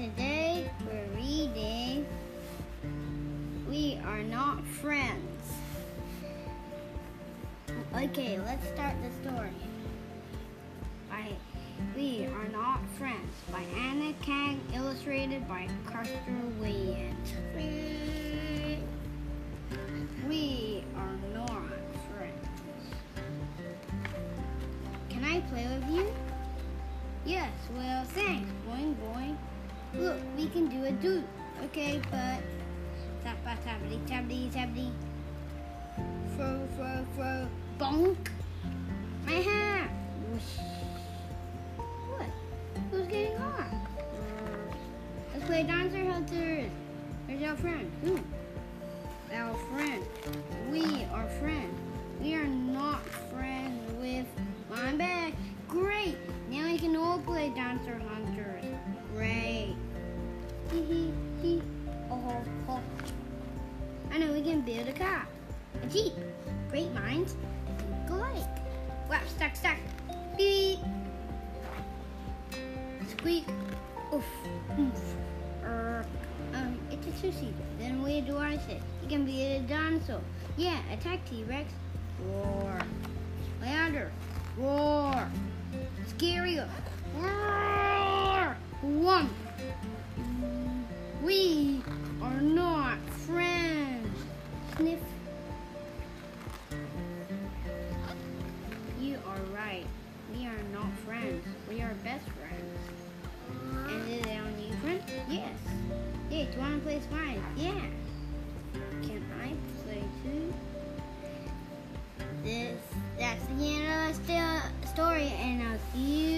Today we're reading We Are Not Friends. Okay, let's start the story. By We Are Not Friends by Anna Kang, illustrated by Christopher Weyant. We are not friends. Can I play with you? Yes, well, thanks. Boing, boing. Look, we can do a duet. Okay, but. Tappa, tappity, tappity, tappity. Throw, throw, throw. Bonk. My hat. What? Who's getting hot? Let's play Dancer Hunters. Where's our friend? Who? Our friend. We are friends. We are not friends with. I'm. Great. Now we can all play Dancer Hunters. Build a car. A jeep. Great minds. Think alike. Wow, stuck, stuck. Beep. Squeak. Oof. Oof. Er, um, it's a two-seater. Then where do I sit? You can be a dinosaur. Yeah, attack T-Rex. Roar. Louder. Roar. Scarier. Roar. Best friends. And is it our new friend? Yes. Hey, do you want to play Spine? Yeah. Can I play too? This, that's the end of the story, and I'll see story.